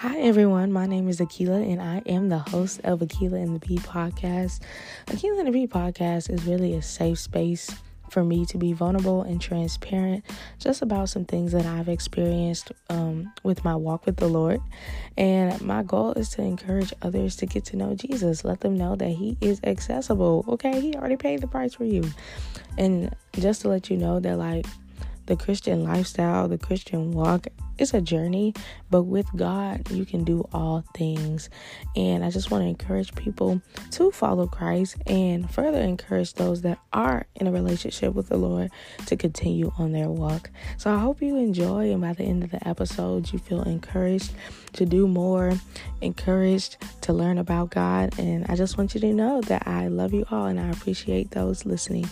Hi, everyone. My name is Akila, and I am the host of Akila and the Bee podcast. Akila and the Bee podcast is really a safe space for me to be vulnerable and transparent just about some things that I've experienced um, with my walk with the Lord. And my goal is to encourage others to get to know Jesus, let them know that He is accessible. Okay, He already paid the price for you. And just to let you know that, like, the Christian lifestyle, the Christian walk, it's a journey, but with God, you can do all things. And I just want to encourage people to follow Christ and further encourage those that are in a relationship with the Lord to continue on their walk. So I hope you enjoy, and by the end of the episode, you feel encouraged to do more, encouraged to learn about God. And I just want you to know that I love you all and I appreciate those listening.